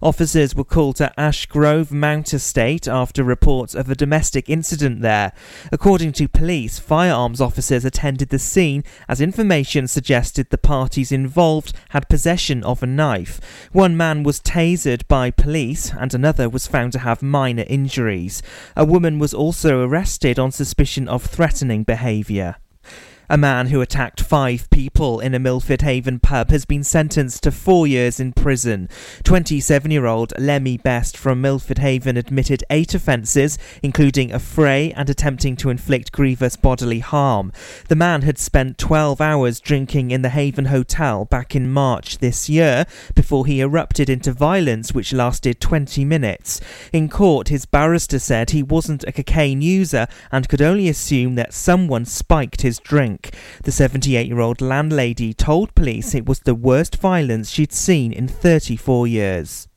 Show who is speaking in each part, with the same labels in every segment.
Speaker 1: Officers were called to Ash Grove Mount Estate after reports of a domestic incident there. According to police, firearms officers attended the scene as information suggested the parties involved had possession of a knife. One man was tasered by police and another was found to have minor injuries. A woman was also arrested on suspicion of threatening behaviour. A man who attacked five people in a Milford Haven pub has been sentenced to four years in prison. 27 year old Lemmy Best from Milford Haven admitted eight offences, including affray and attempting to inflict grievous bodily harm. The man had spent 12 hours drinking in the Haven Hotel back in March this year before he erupted into violence, which lasted 20 minutes. In court, his barrister said he wasn't a cocaine user and could only assume that someone spiked his drink. The 78 year old landlady told police it was the worst violence she'd seen in 34 years.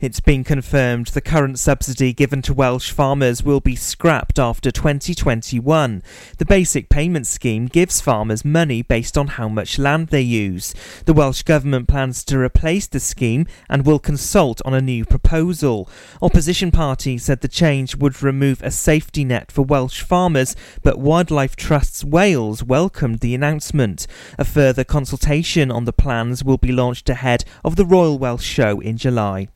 Speaker 1: It's been confirmed the current subsidy given to Welsh farmers will be scrapped after 2021. The basic payment scheme gives farmers money based on how much land they use. The Welsh Government plans to replace the scheme and will consult on a new proposal. Opposition parties said the change would remove a safety net for Welsh farmers, but Wildlife Trusts Wales welcomed the announcement. A further consultation on the plans will be launched ahead of the Royal Welsh Show in July.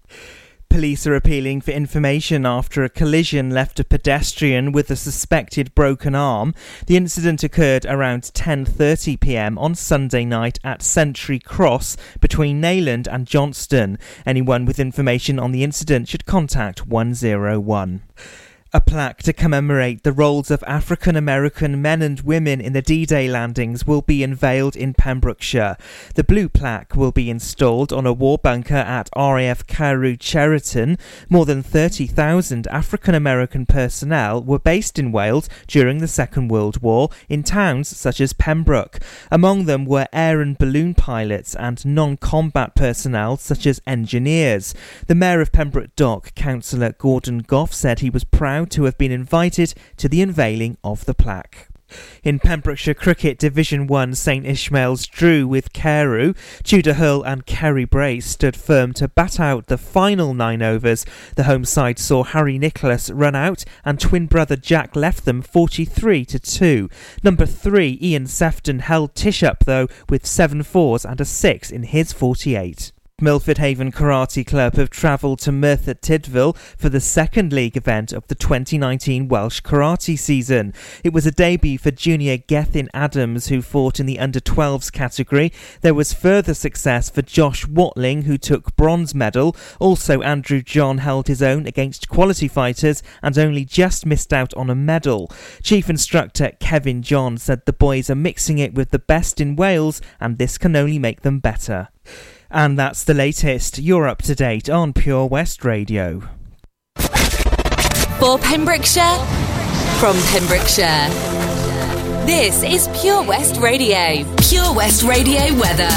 Speaker 1: Police are appealing for information after a collision left a pedestrian with a suspected broken arm. The incident occurred around 10:30 p.m. on Sunday night at Century Cross between Neyland and Johnston. Anyone with information on the incident should contact 101. A plaque to commemorate the roles of African American men and women in the D Day landings will be unveiled in Pembrokeshire. The blue plaque will be installed on a war bunker at RAF Carew Cheriton. More than 30,000 African American personnel were based in Wales during the Second World War in towns such as Pembroke. Among them were air and balloon pilots and non combat personnel such as engineers. The Mayor of Pembroke Dock, Councillor Gordon Goff, said he was proud to have been invited to the unveiling of the plaque. In Pembrokeshire Cricket Division 1, St Ishmael's drew with Carew. Tudor Hurl and Kerry Brace stood firm to bat out the final nine overs. The home side saw Harry Nicholas run out and twin brother Jack left them 43 to 2. Number 3, Ian Sefton held Tish up though with seven fours and a 6 in his 48. Milford Haven Karate Club have travelled to Merthyr Tydfil for the second league event of the 2019 Welsh karate season. It was a debut for junior Gethin Adams, who fought in the under 12s category. There was further success for Josh Watling, who took bronze medal. Also, Andrew John held his own against quality fighters and only just missed out on a medal. Chief instructor Kevin John said the boys are mixing it with the best in Wales and this can only make them better. And that's the latest. You're up to date on Pure West Radio.
Speaker 2: For Pembrokeshire, from Pembrokeshire. This is Pure West Radio. Pure West Radio weather.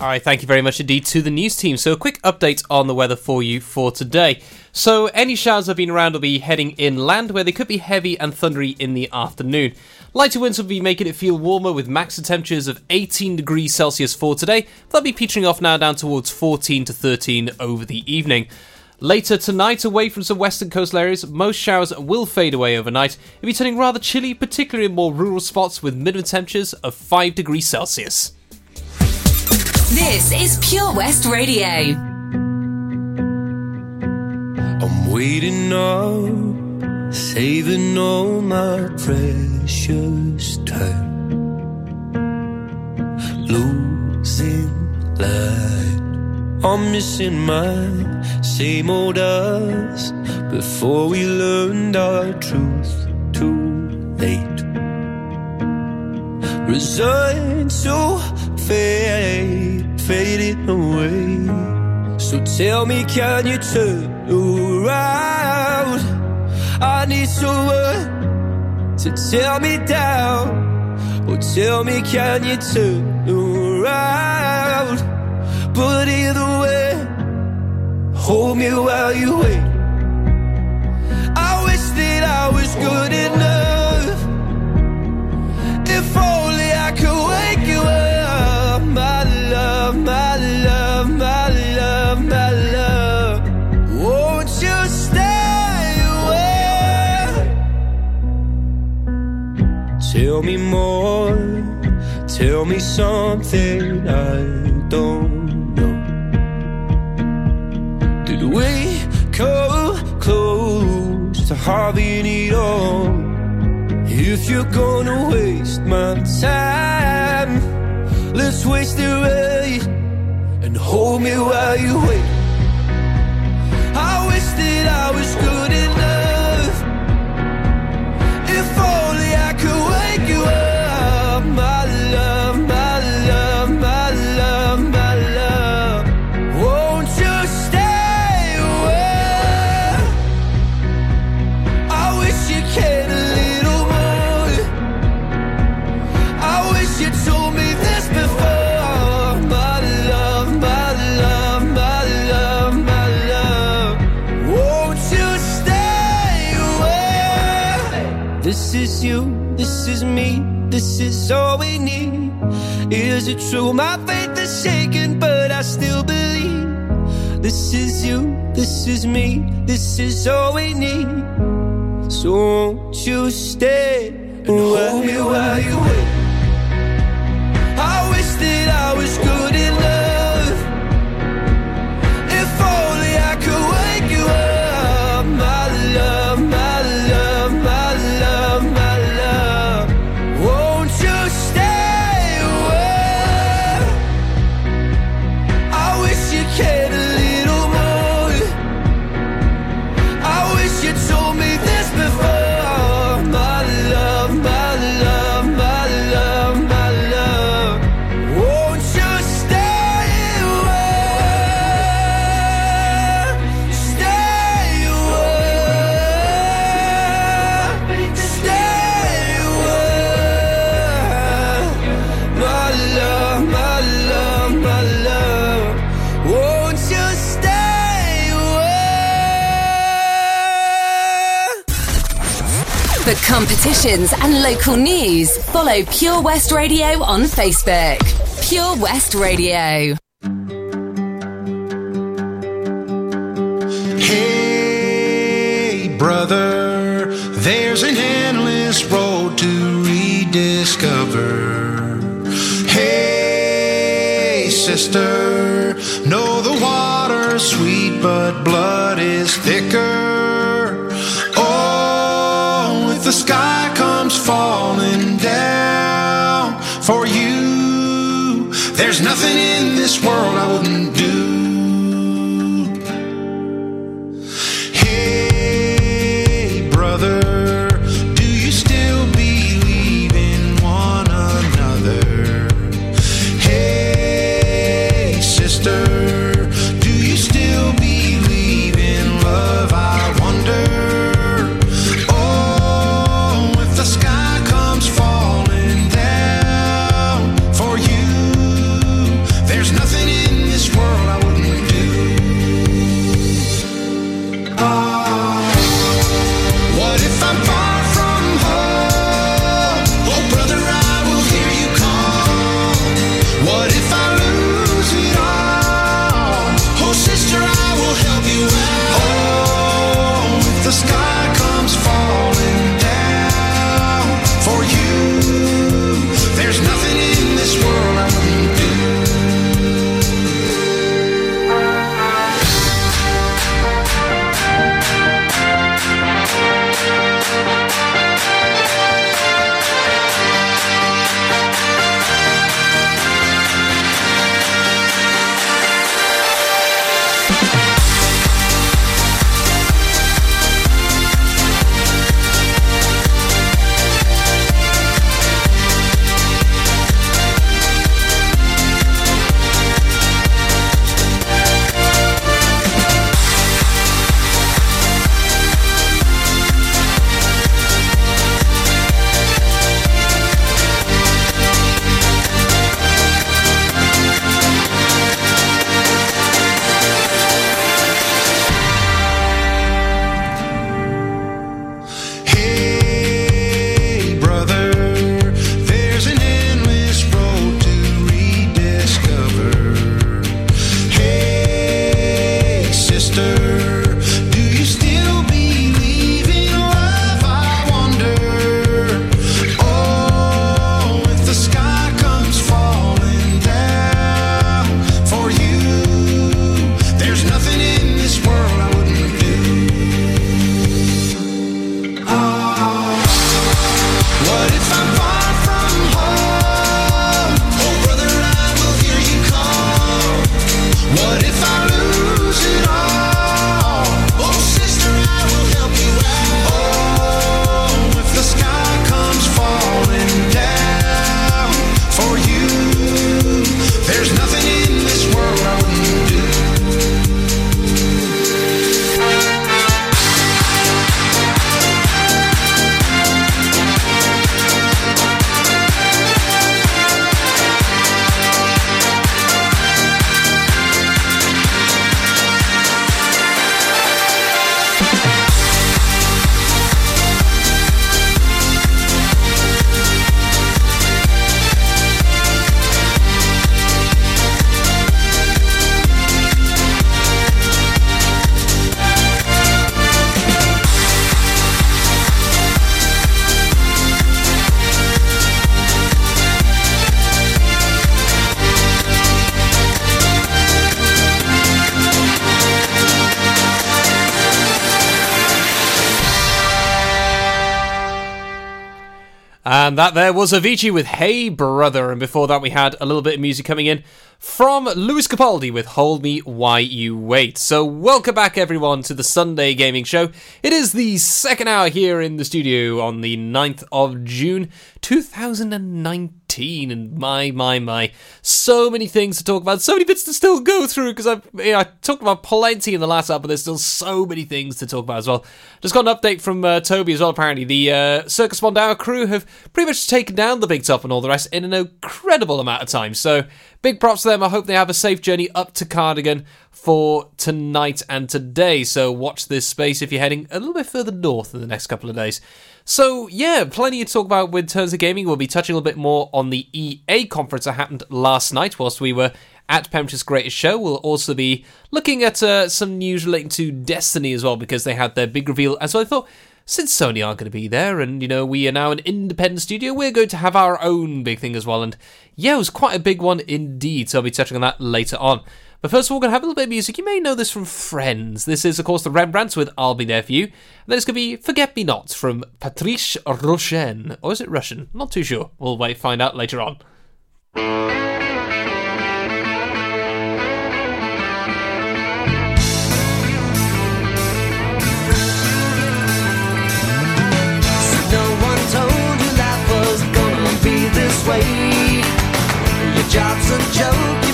Speaker 3: All right, thank you very much indeed to the news team. So, a quick update on the weather for you for today. So, any showers that have been around will be heading inland, where they could be heavy and thundery in the afternoon. Lighter winds will be making it feel warmer with max temperatures of 18 degrees Celsius for today. They'll be petering off now down towards 14 to 13 over the evening. Later tonight, away from some western coastal areas, most showers will fade away overnight. It'll be turning rather chilly, particularly in more rural spots with minimum temperatures of 5 degrees Celsius.
Speaker 2: This is Pure West Radio.
Speaker 4: I'm waiting up saving all my precious time, losing light. I'm missing my same old us before we learned our truth too late. Resigned to fade, fading away. So tell me, can you turn around? I need someone to tear me down. Or tell me, can you turn around? But either way, hold me while you wait. I wish that I was good enough. If only I could wake Tell me something I don't know. Did we come close to having it all? If you're gonna waste my time, let's waste it right and hold me while you wait. I wish that I was good Is it true? My faith is shaken, but I still believe. This is you, this is me, this is all we need. So won't you stay and hold me while you wait?
Speaker 2: Competitions and local news, follow Pure West Radio on Facebook. Pure West Radio.
Speaker 5: Hey, brother, there's an endless road to rediscover. Hey, sister, know the water's sweet, but blood is thicker.
Speaker 3: And that there was Avicii with Hey Brother. And before that, we had a little bit of music coming in from Lewis Capaldi with Hold Me While You Wait. So, welcome back, everyone, to the Sunday Gaming Show. It is the second hour here in the studio on the 9th of June, 2019. And my, my, my, so many things to talk about, so many bits to still go through because I've you know, I talked about plenty in the last hour, but there's still so many things to talk about as well. Just got an update from uh, Toby as well, apparently. The uh, Circus Mondao crew have pretty much taken down the Big Top and all the rest in an incredible amount of time. So, big props to them. I hope they have a safe journey up to Cardigan for tonight and today. So, watch this space if you're heading a little bit further north in the next couple of days. So, yeah, plenty to talk about with terms of gaming. We'll be touching a little bit more on the EA conference that happened last night whilst we were at Pembrokeshire's Greatest Show. We'll also be looking at uh, some news relating to Destiny as well because they had their big reveal. And so I thought, since Sony aren't going to be there and, you know, we are now an independent studio, we're going to have our own big thing as well. And yeah, it was quite a big one indeed. So I'll be touching on that later on. But first of all, we're going to have a little bit of music. You may know this from Friends. This is, of course, the Rembrandts with I'll Be There For You. And then it's going to be Forget Me Not from Patrice Rushen. Or is it Russian? Not too sure. We'll wait find out later on.
Speaker 4: Way. Your job's a joke,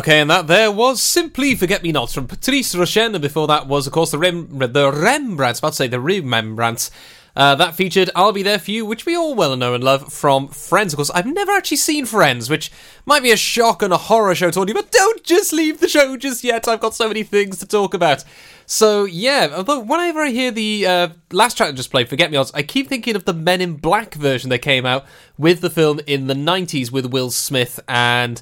Speaker 3: Okay, and that there was simply Forget Me Nots from Patrice Rochen, and before that was, of course, the, Rem- the Rembrandts, about to say the Remembrance. Uh, that featured I'll Be There For You, which we all well know and love from Friends. Of course, I've never actually seen Friends, which might be a shock and a horror show to all you, but don't just leave the show just yet. I've got so many things to talk about. So, yeah, although whenever I hear the uh, last track I just played, Forget Me Nots, I keep thinking of the Men in Black version that came out with the film in the 90s with Will Smith and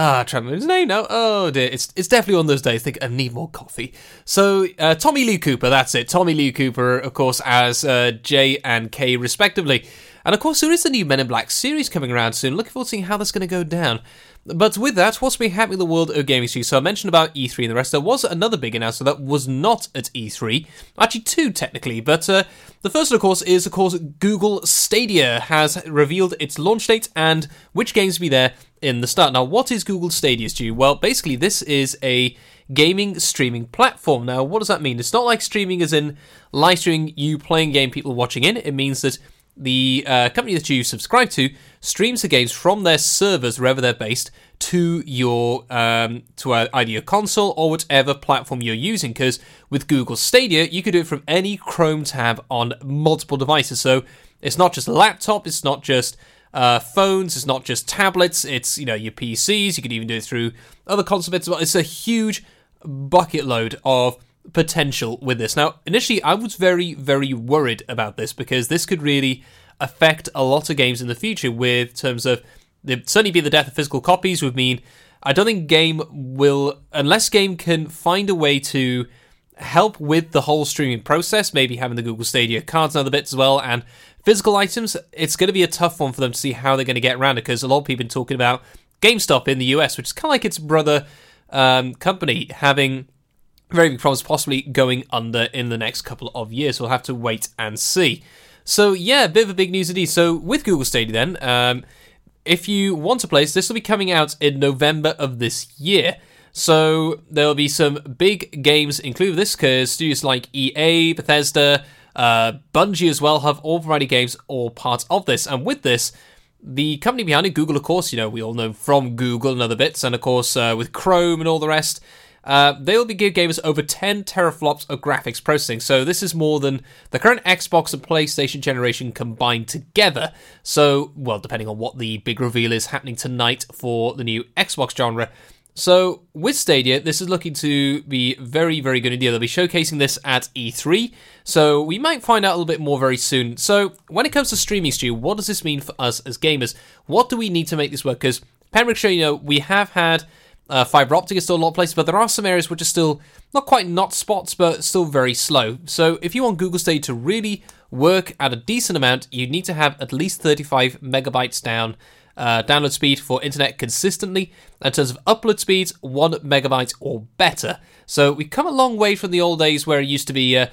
Speaker 3: Ah, trying to remember his name now. Oh dear, it's it's definitely one of those days. Think I need more coffee. So uh, Tommy Lee Cooper, that's it. Tommy Lee Cooper, of course, as uh, J and K respectively. And of course, there is a new Men in Black series coming around soon. Looking forward to seeing how that's going to go down. But with that, what's been happening in the world of gaming So I mentioned about E3 and the rest. There was another big announcement that was not at E3. Actually, two technically. But uh, the first, of course, is of course Google Stadia has revealed its launch date and which games will be there in the start. Now, what is Google Stadia, Stu? Well, basically, this is a gaming streaming platform. Now, what does that mean? It's not like streaming as in live streaming you playing game, people watching in. It means that the uh, company that you subscribe to streams the games from their servers wherever they're based to your um, to either your console or whatever platform you're using. Because with Google Stadia, you can do it from any Chrome tab on multiple devices. So it's not just laptop, it's not just uh, phones, it's not just tablets, it's you know your PCs. You can even do it through other console bits well. It's a huge bucket load of potential with this. Now, initially, I was very, very worried about this because this could really affect a lot of games in the future. With terms of certainly be the death of physical copies would mean I don't think game will unless game can find a way to help with the whole streaming process. Maybe having the Google Stadia cards and other bits as well, and physical items. It's going to be a tough one for them to see how they're going to get around it because a lot of people have been talking about GameStop in the US, which is kind of like its brother um, company having very big problems possibly going under in the next couple of years. We'll have to wait and see. So yeah, a bit of a big news indeed. So with Google Stadia then, um, if you want to play this, will be coming out in November of this year. So there'll be some big games included with this because studios like EA, Bethesda, uh, Bungie as well have all variety games all part of this. And with this, the company behind it, Google, of course, you know, we all know from Google and other bits, and of course uh, with Chrome and all the rest, uh, they will be giving gamers over 10 teraflops of graphics processing. So this is more than the current Xbox and PlayStation generation combined together. So, well, depending on what the big reveal is happening tonight for the new Xbox genre. So with Stadia, this is looking to be very, very good indeed. They'll be showcasing this at E3, so we might find out a little bit more very soon. So when it comes to streaming, Stu, what does this mean for us as gamers? What do we need to make this work? Because Pembrokeshire, you know, we have had uh, fiber optic is still a lot of places, but there are some areas which are still not quite not spots, but still very slow. So if you want Google Stadia to really work at a decent amount, you need to have at least 35 megabytes down uh, download speed for internet consistently. In terms of upload speeds, one megabyte or better. So we've come a long way from the old days where it used to be uh,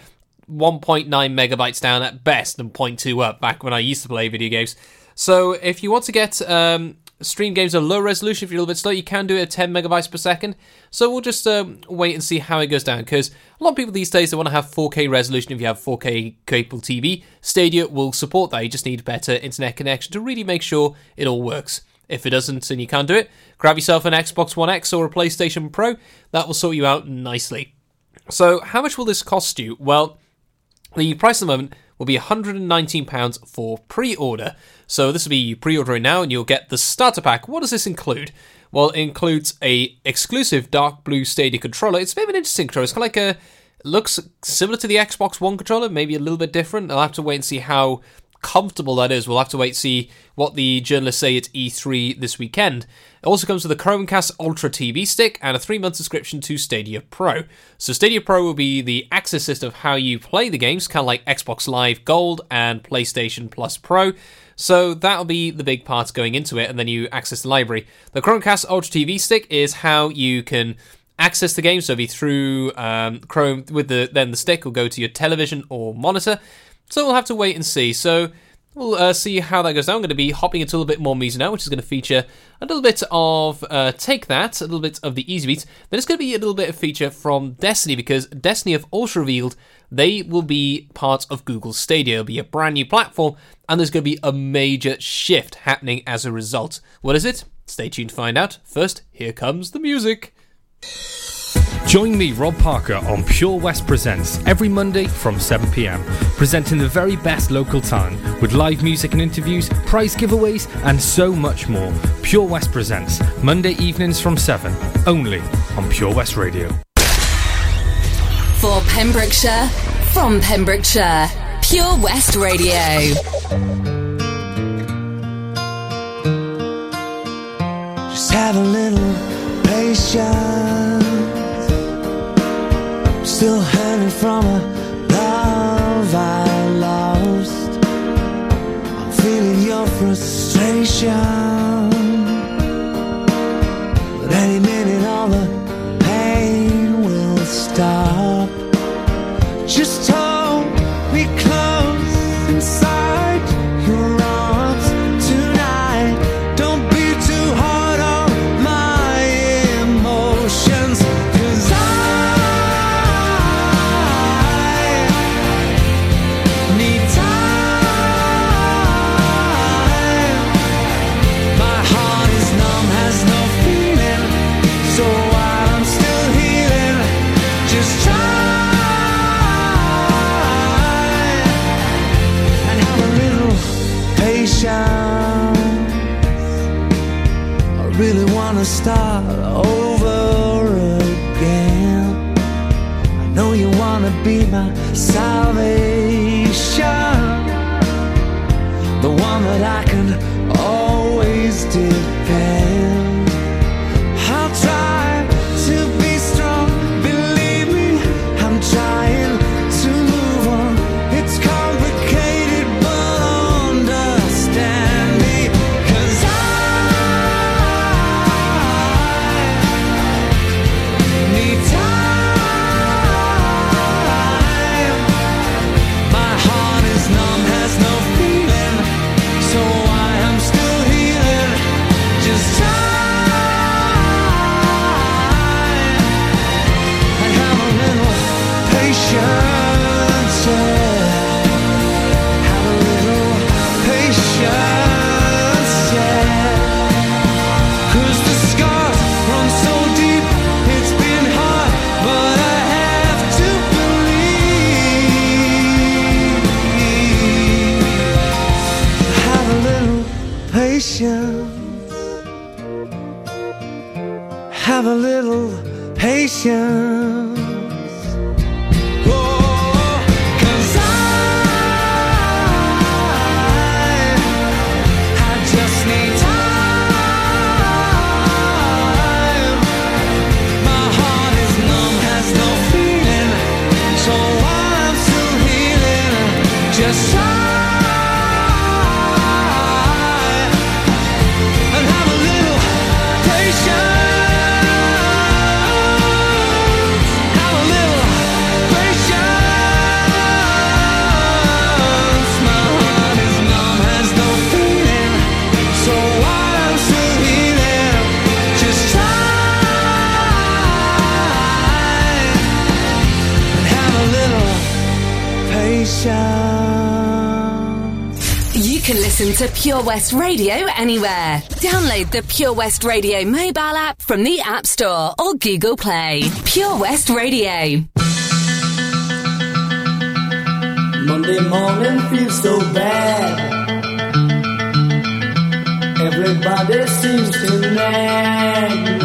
Speaker 3: 1.9 megabytes down at best and 0.2 up back when I used to play video games. So if you want to get um, stream games at low resolution if you're a little bit slow. You can do it at 10 megabytes per second. So we'll just um, wait and see how it goes down because a lot of people these days they want to have 4K resolution. If you have 4K capable TV, Stadia will support that. You just need better internet connection to really make sure it all works. If it doesn't and you can't do it, grab yourself an Xbox One X or a PlayStation Pro. That will sort you out nicely. So, how much will this cost you? Well, the price at the moment will be £119 for pre order. So this will be pre ordering now and you'll get the starter pack. What does this include? Well, it includes a exclusive dark blue Stadia controller. It's a bit of an interesting controller. It's kind of like a looks similar to the Xbox One controller, maybe a little bit different. I'll have to wait and see how comfortable that is. We'll have to wait and see what the journalists say at E3 this weekend. It also comes with a Chromecast Ultra TV stick and a three month subscription to Stadia Pro. So, Stadia Pro will be the access system of how you play the games, kind of like Xbox Live Gold and PlayStation Plus Pro. So that'll be the big part going into it, and then you access the library. The Chromecast Ultra TV stick is how you can access the game. So it'll be through um, Chrome with the then the stick will go to your television or monitor. So we'll have to wait and see. So we'll uh, see how that goes down. I'm going to be hopping into a little bit more music now, which is going to feature a little bit of uh, Take That, a little bit of the Easybeats. Then it's going to be a little bit of feature from Destiny because Destiny have also revealed they will be part of Google Stadia. It'll be a brand new platform, and there's going to be a major shift happening as a result. What is it? Stay tuned to find out. First, here comes the music.
Speaker 6: Join me, Rob Parker, on Pure West Presents every Monday from 7 pm, presenting the very best local talent with live music and interviews, prize giveaways, and so much more. Pure West Presents, Monday evenings from 7, only on Pure West Radio.
Speaker 2: For Pembrokeshire, from Pembrokeshire, Pure West Radio.
Speaker 4: Just have a little patience. Still hanging from a love I lost. I'm feeling your frustration. But any minute, all the pain will stop. Start over again. I know you wanna be my salvation, the one that I can always depend. Patience. To
Speaker 2: Pure West Radio anywhere. Download the Pure West Radio mobile app from the App Store or Google Play. Pure West Radio.
Speaker 7: Monday morning feels so bad. Everybody seems to nag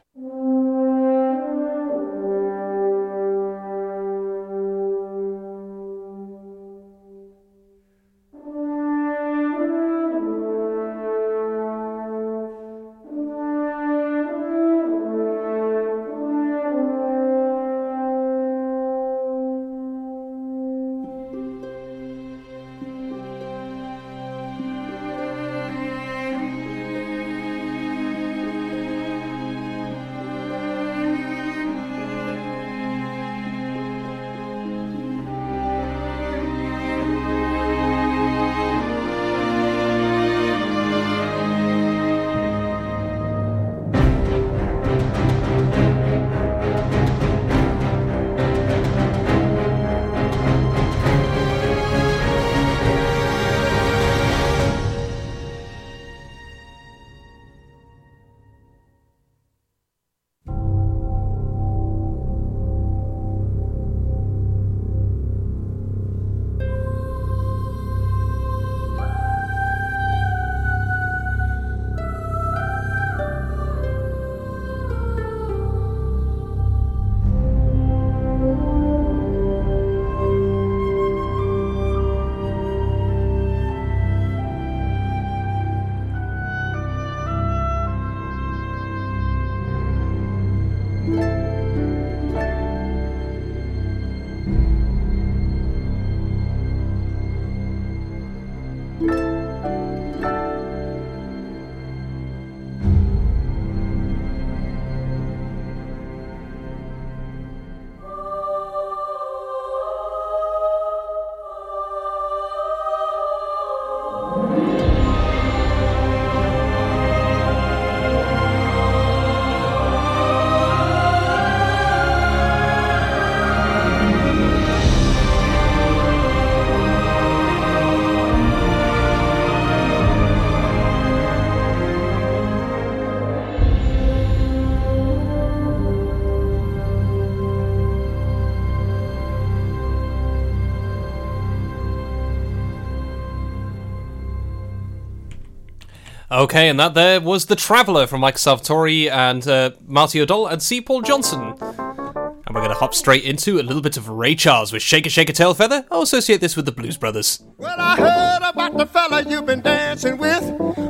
Speaker 3: Okay, and that there was The Traveller from Mike Salvatori and uh, Marty O'Donnell and C. Paul Johnson. And we're going to hop straight into a little bit of Ray Charles with Shake a Shake a Tail Feather. I'll associate this with the Blues Brothers.
Speaker 8: Well, I heard about the fella you've been dancing with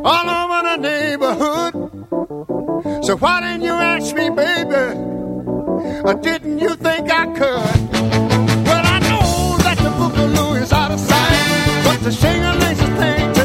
Speaker 8: all over the neighborhood. So why didn't you ask me, baby? Or didn't you think I could? Well, I know that the boogaloo is out of sight, but the shing-a-ling's a thing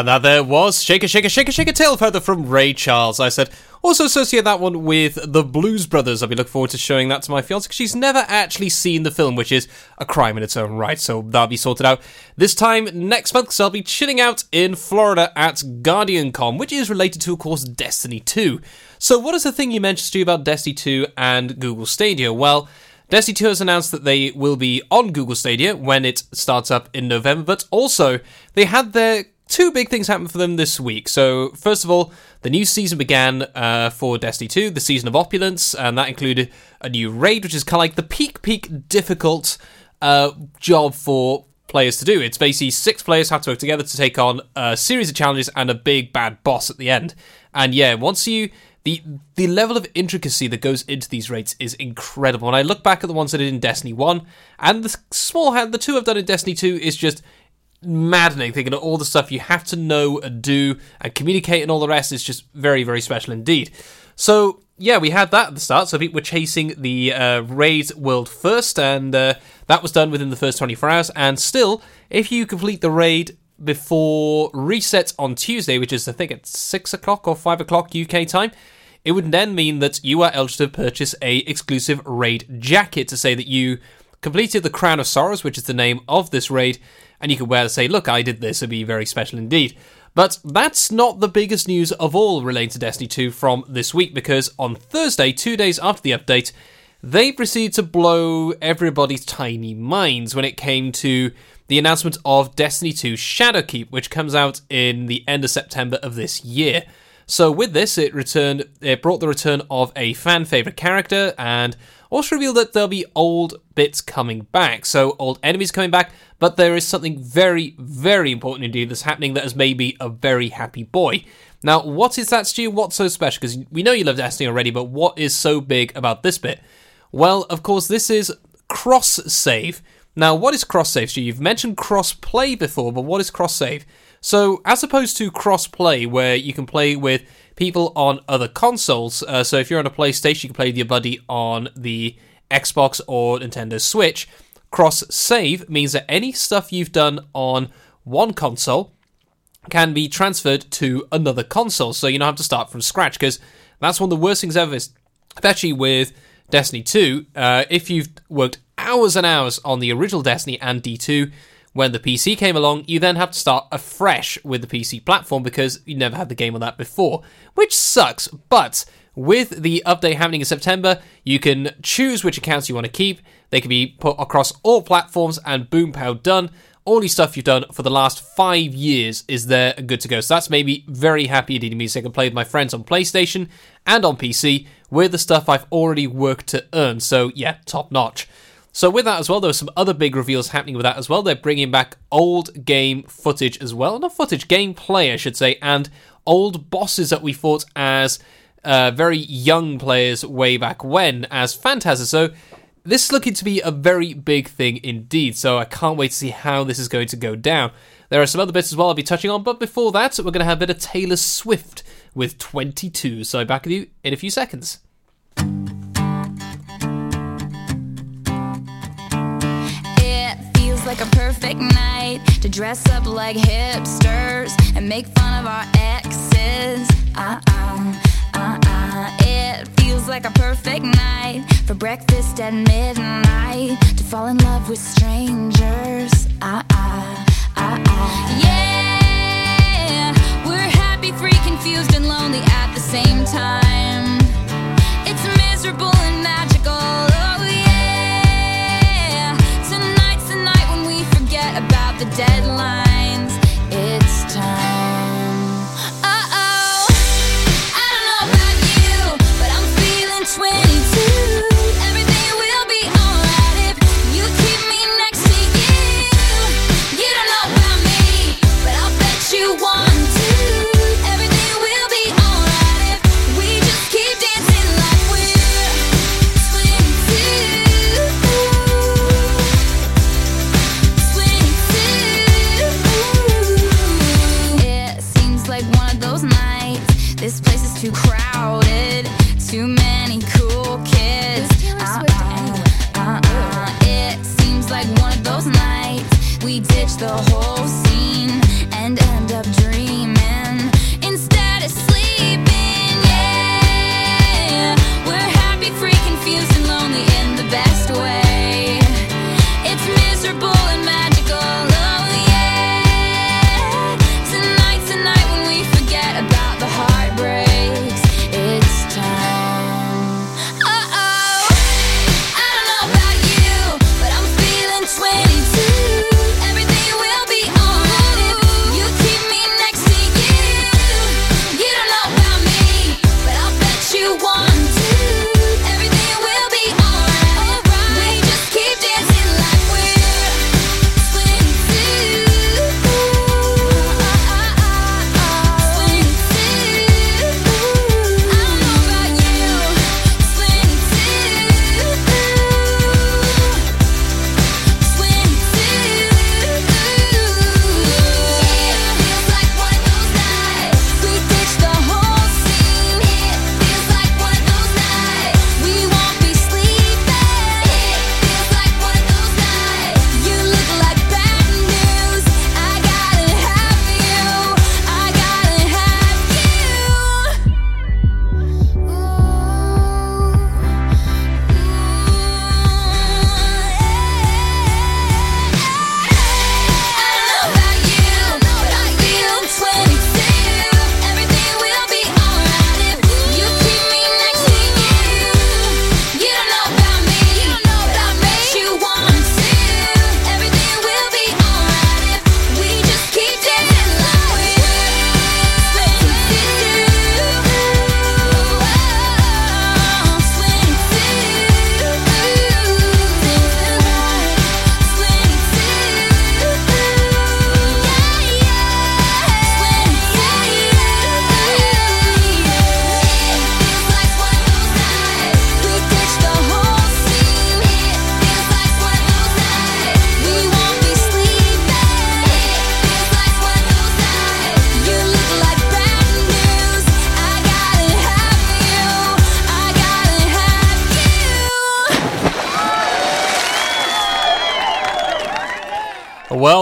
Speaker 8: And
Speaker 3: that there was Shake a Shake a Shake a Shake a Tail Feather from Ray Charles. I said, also associate that one with the Blues Brothers. I'll be looking forward to showing that to my fiance because she's never actually seen the film, which is a crime in its own right. So that'll be sorted out this time next month because I'll be chilling out in Florida at Guardian Con, which is related to, of course, Destiny 2. So, what is the thing you mentioned, to you about Destiny 2 and Google Stadia? Well, Destiny 2 has announced that they will be on Google Stadia when it starts up in November, but also they had their two big things happened for them this week. So, first of all, the new season began uh, for Destiny 2, the season of opulence, and that included a new raid, which is kind of like the peak, peak difficult uh, job for players to do. It's basically six players have to work together to take on a series of challenges and a big bad boss at the end. And yeah, once you the the level of intricacy that goes into these raids is incredible. When I look back at the ones I did in Destiny One and the small hand, the two I've done in Destiny Two is just maddening. Thinking of all the stuff you have to know and do and communicate and all the rest is just very very special indeed. So yeah, we had that at the start. So we were chasing the uh, raid world first, and uh, that was done within the first 24 hours. And still, if you complete the raid before reset on Tuesday, which is I think at six o'clock or five o'clock UK time, it would then mean that you are eligible to purchase a exclusive raid jacket to say that you completed the Crown of Sorrows, which is the name of this raid, and you can wear to say, "Look, I did this." It'd be very special indeed. But that's not the biggest news of all related to Destiny 2 from this week, because on Thursday, two days after the update, they proceeded to blow everybody's tiny minds when it came to the announcement of Destiny 2 Shadowkeep, which comes out in the end of September of this year. So with this, it returned, it brought the return of a fan favorite character, and also revealed that there'll be old bits coming back. So old enemies coming back, but there is something very, very important indeed that's happening that has made me a very happy boy. Now, what is that, Stu? What's so special? Because we know you love Destiny already, but what is so big about this bit? Well, of course, this is cross save. Now, what is cross save? So you've mentioned cross play before, but what is cross save? So, as opposed to cross play, where you can play with people on other consoles, uh, so if you're on a PlayStation, you can play with your buddy on the Xbox or Nintendo Switch. Cross save means that any stuff you've done on one console can be transferred to another console, so you don't have to start from scratch. Because that's one of the worst things ever, especially with Destiny 2. Uh, if you've worked hours and hours on the original Destiny and D2, when the PC came along, you then have to start afresh with the PC platform because you never had the game on that before, which sucks. But with the update happening in September, you can choose which accounts you want to keep. They can be put across all platforms, and boom, pow, done. All the stuff you've done for the last five years is there and good to go. So that's made me very happy indeed. It means I can play with my friends on PlayStation and on PC with the stuff I've already worked to earn. So yeah, top notch. So with that as well, there were some other big reveals happening with that as well. They're bringing back old game footage as well, not footage, gameplay, I should say, and old bosses that we fought as uh, very young players way back when as Phantasm. So this is looking to be a very big thing indeed. So I can't wait to see how this is going to go down. There are some other bits as well I'll be touching on, but before that, we're going to have a bit of Taylor Swift with 22. So back with you in a few seconds.
Speaker 9: Like a perfect night to dress up like hipsters and make fun of our exes. Uh uh, uh uh. It feels like a perfect night for breakfast at midnight to fall in love with strangers. Uh uh, uh uh. Yeah, we're happy, free, confused, and lonely at the same time. It's miserable the deadlines.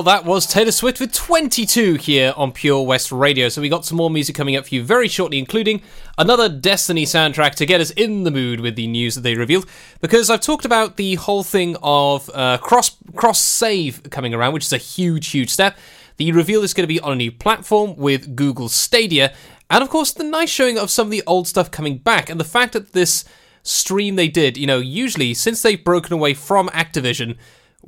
Speaker 3: That was Taylor Swift with 22 here on Pure West Radio. So we got some more music coming up for you very shortly, including another Destiny soundtrack to get us in the mood with the news that they revealed. Because I've talked about the whole thing of uh, cross cross save coming around, which is a huge, huge step. The reveal is going to be on a new platform with Google Stadia, and of course the nice showing of some of the old stuff coming back, and the fact that this stream they did, you know, usually since they've broken away from Activision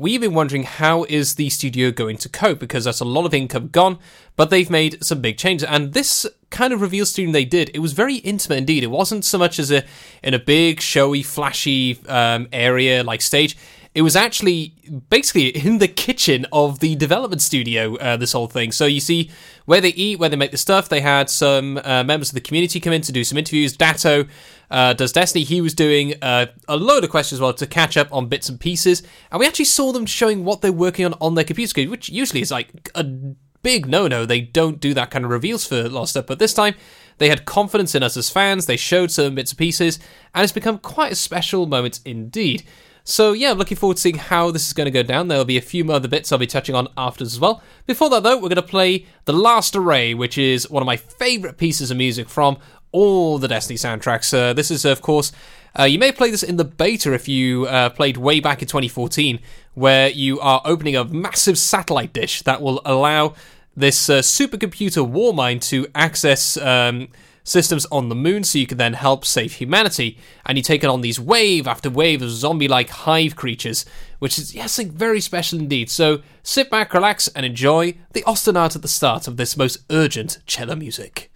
Speaker 3: we've been wondering how is the studio going to cope because that's a lot of income gone but they've made some big changes. And this kind of reveal stream they did it was very intimate indeed. It wasn't so much as a in a big showy flashy um, area like stage it was actually basically in the kitchen of the development studio uh, this whole thing so you see where they eat where they make the stuff they had some uh, members of the community come in to do some interviews Datto uh, does Destiny. He was doing uh, a load of questions as well to catch up on bits and pieces, and we actually saw them showing what they're working on on their computer screen, which usually is like a big no-no. They don't do that kind of reveals for Lost Stuff, but this time they had confidence in us as fans. They showed some bits and pieces, and it's become quite a special moment indeed. So yeah, I'm looking forward to seeing how this is going to go down. There'll be a few more other bits I'll be touching on afterwards as well. Before that though, we're going to play The Last Array, which is one of my favourite pieces of music from all the Destiny soundtracks. Uh, this is, of course, uh, you may play this in the beta if you uh, played way back in 2014, where you are opening a massive satellite dish that will allow this uh, supercomputer Warmind to access um, systems on the moon so you can then help save humanity. And you take it on these wave after wave of zombie like hive creatures, which is, yes, like, very special indeed. So sit back, relax, and enjoy the ostinato at the start of this most urgent cello music.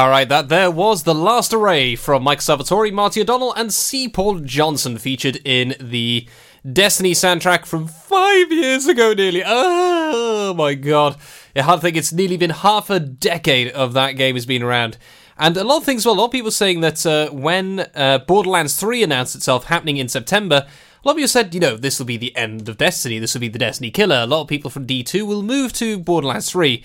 Speaker 3: All right, that there was the last array from Mike Salvatori, Marty O'Donnell, and C. Paul Johnson featured in the Destiny soundtrack from five years ago, nearly. Oh my god! I hard to think it's nearly been half a decade of that game has been around. And a lot of things, well, a lot of people saying that uh, when uh, Borderlands 3 announced itself happening in September, a lot of you said, you know, this will be the end of Destiny, this will be the Destiny killer. A lot of people from D2 will move to Borderlands 3.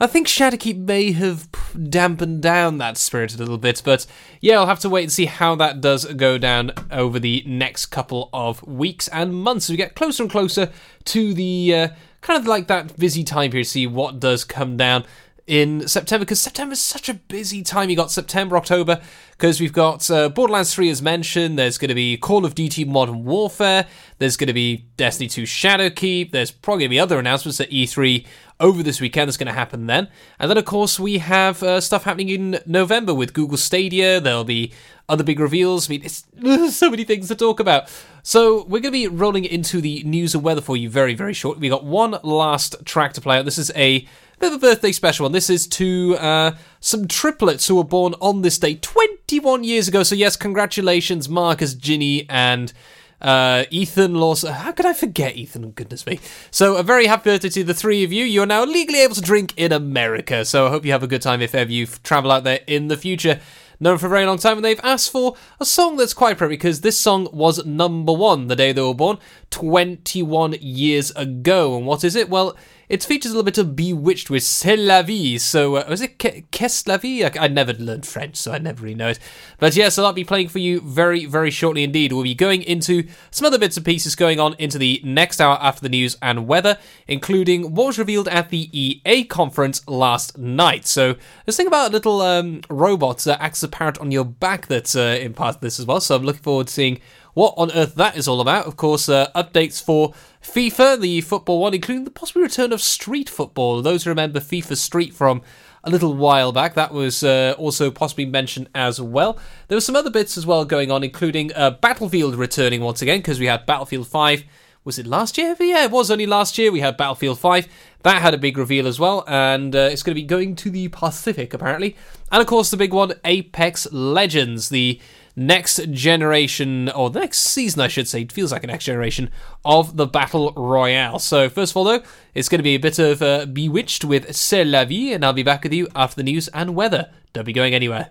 Speaker 3: I think Shadowkeep may have dampened down that spirit a little bit, but yeah, I'll have to wait and see how that does go down over the next couple of weeks and months as we get closer and closer to the uh, kind of like that busy time period, see what does come down in September because September is such a busy time. You got September, October because we've got uh, Borderlands 3 as mentioned. There's going to be Call of Duty Modern Warfare. There's going to be Destiny 2 Shadowkeep. There's probably going to be other announcements at E3 over this weekend that's going to happen then. And then, of course, we have uh, stuff happening in November with Google Stadia. There'll be other big reveals. I mean, there's so many things to talk about. So we're going to be rolling into the news and weather for you very, very shortly. We got one last track to play out. This is a bit of a birthday special one. This is to uh, some triplets who were born on this day 21 years ago. So yes, congratulations, Marcus, Ginny, and uh, Ethan Lawson. How could I forget Ethan? Goodness me. So, a very happy birthday to the three of you. You are now legally able to drink in America. So, I hope you have a good time if ever you travel out there in the future. Known for a very long time, and they've asked for a song that's quite appropriate because this song was number one the day they were born, 21 years ago. And what is it? Well, it features a little bit of B*Witched with C'est la vie. So, uh, was it Qu'est la vie? I, I never learned French, so I never really know it. But yeah, so I'll be playing for you very, very shortly indeed. We'll be going into some other bits and pieces going on into the next hour after the news and weather, including what was revealed at the EA conference last night. So, let's think about a little um, robot that acts as a parrot on your back that's uh, in part of this as well. So, I'm looking forward to seeing what on earth that is all about. Of course, uh, updates for FIFA, the football one, including the possible return of street football. Those who remember FIFA Street from a little while back, that was uh, also possibly mentioned as well. There were some other bits as well going on, including uh, Battlefield returning once again, because we had Battlefield 5. Was it last year? Yeah, it was only last year. We had Battlefield 5. That had a big reveal as well, and uh, it's going to be going to the Pacific, apparently. And of course, the big one Apex Legends, the next generation, or the next season, I should say, it feels like a next generation of the Battle Royale. So, first of all, though, it's going to be a bit of uh, B*Witched with C'est la vie, and I'll be back with you after the news and weather. Don't be going anywhere.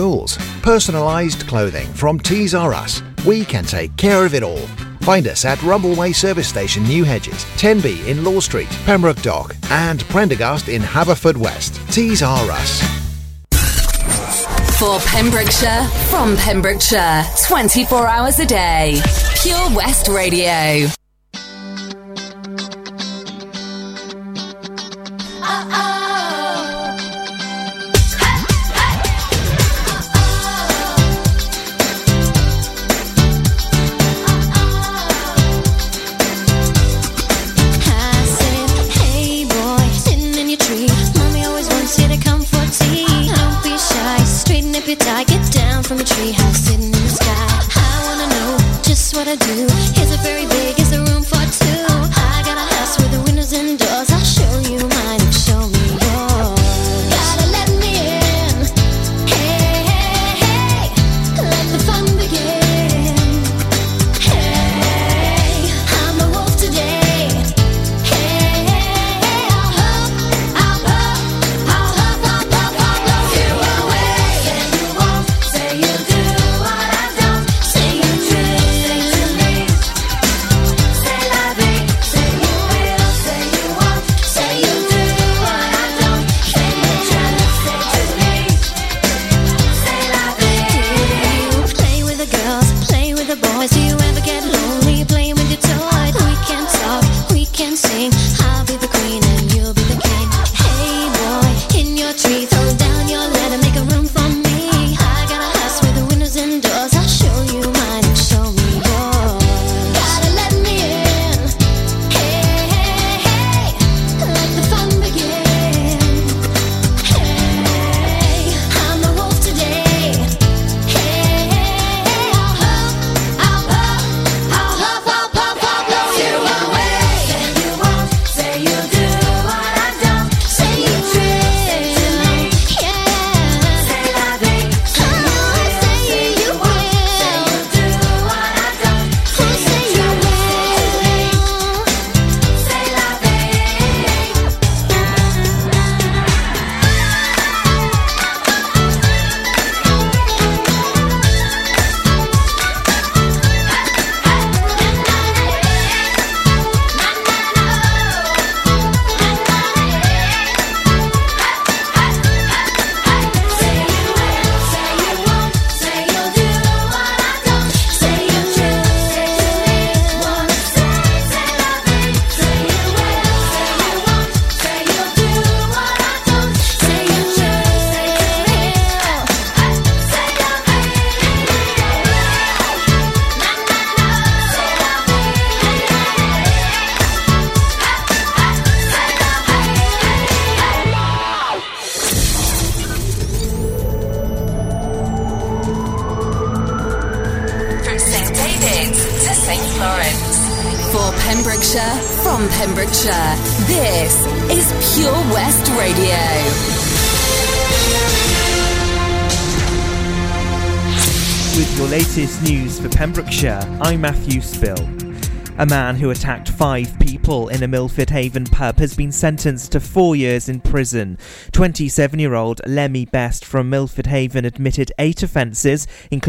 Speaker 10: Personalised clothing from Tees R Us. We can take care of it all. Find us at Rumbleway Service Station, New Hedges, Tenby in Law Street, Pembroke Dock, and Prendergast in Haverfordwest. Tees R Us.
Speaker 2: For Pembrokeshire, from Pembrokeshire, 24 hours a day. Pure West Radio.
Speaker 1: I'm Matthew Spill. A man who attacked five people in a Milford Haven pub has been sentenced to four years in prison. 27 year old Lemmy Best from Milford Haven admitted eight offences, including